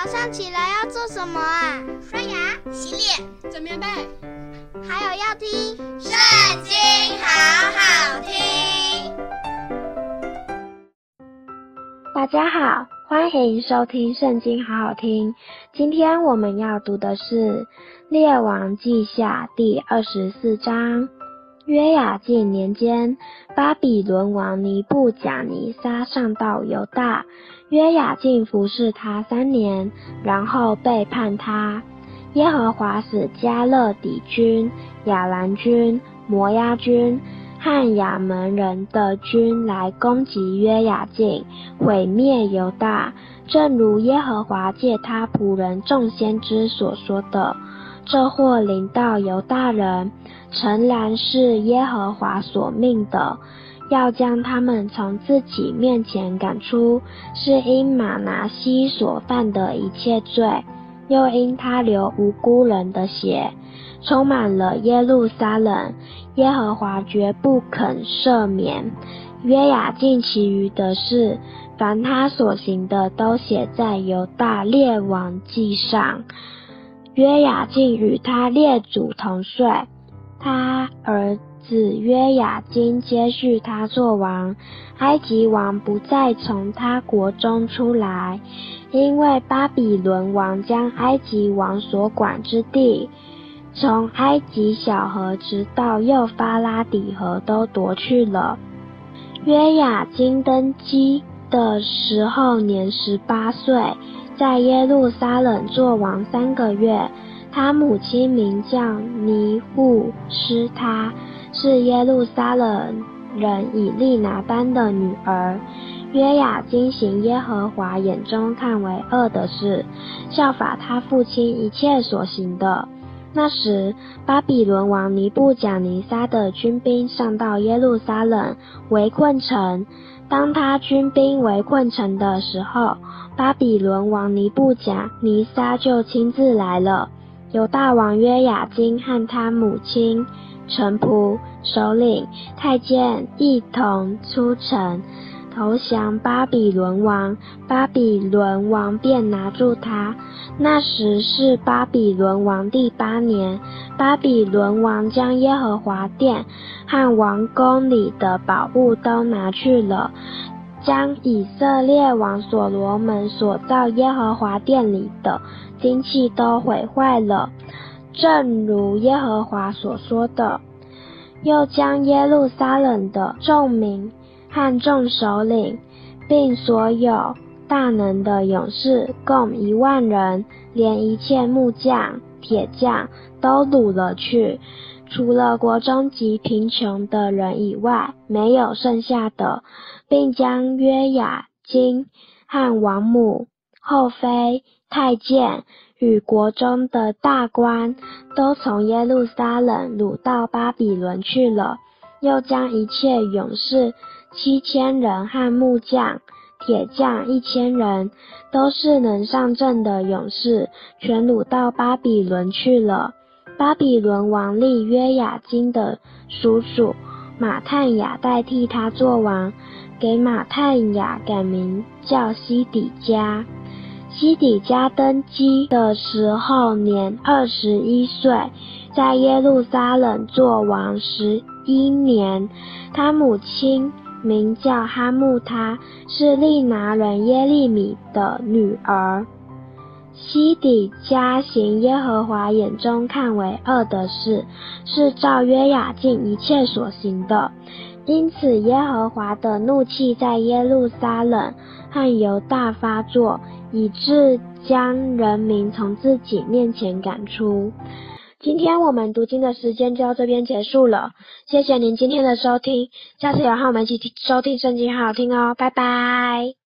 早上起来要做什么啊？刷牙、洗脸、整棉被，还有要听《圣经》，好好听。大家好，欢迎收听《圣经》，好好听。今天我们要读的是《列王记下》第二十四章。约雅敬年间，巴比伦王尼布甲尼撒上到犹大，约雅敬服侍他三年，然后背叛他。耶和华使迦勒底军、亚兰军、摩押军和亚门人的军来攻击约雅敬，毁灭犹大，正如耶和华借他仆人众先知所说的。这祸临到犹大人，诚然是耶和华所命的，要将他们从自己面前赶出，是因玛拿西所犯的一切罪，又因他流无辜人的血，充满了耶路撒冷，耶和华绝不肯赦免。约雅敬其余的事，凡他所行的，都写在犹大列王记上。约雅敬与他列祖同睡，他儿子约雅斤接续他做王。埃及王不再从他国中出来，因为巴比伦王将埃及王所管之地，从埃及小河直到幼发拉底河都夺去了。约雅斤登基的时候年十八岁。在耶路撒冷作王三个月，他母亲名叫尼户施他，是耶路撒冷人以利拿班的女儿。约雅金行耶和华眼中看为恶的事，效法他父亲一切所行的。那时，巴比伦王尼布甲尼撒的军兵上到耶路撒冷，围困城。当他军兵围困城的时候，巴比伦王尼布甲尼撒就亲自来了。犹大王约雅斤和他母亲、臣仆、首领、太监一同出城。投降巴比伦王，巴比伦王便拿住他。那时是巴比伦王第八年，巴比伦王将耶和华殿和王宫里的宝物都拿去了，将以色列王所罗门所造耶和华殿里的金器都毁坏了，正如耶和华所说的，又将耶路撒冷的众民。和众首领，并所有大能的勇士，共一万人，连一切木匠、铁匠都掳了去，除了国中极贫穷的人以外，没有剩下的，并将约雅斤和王母、后妃、太监与国中的大官，都从耶路撒冷掳到巴比伦去了，又将一切勇士。七千人和木匠、铁匠一千人，都是能上阵的勇士，全掳到巴比伦去了。巴比伦王立约雅金的叔叔马探雅代替他做王，给马探雅改名叫西底家。西底家登基的时候年二十一岁，在耶路撒冷做王十一年，他母亲。名叫哈木他，是利拿人耶利米的女儿。西底家行耶和华眼中看为恶的事，是照约雅敬一切所行的。因此，耶和华的怒气在耶路撒冷和犹大发作，以致将人民从自己面前赶出。今天我们读经的时间就到这边结束了，谢谢您今天的收听，下次有空我们一起收听圣经，好好听哦，拜拜。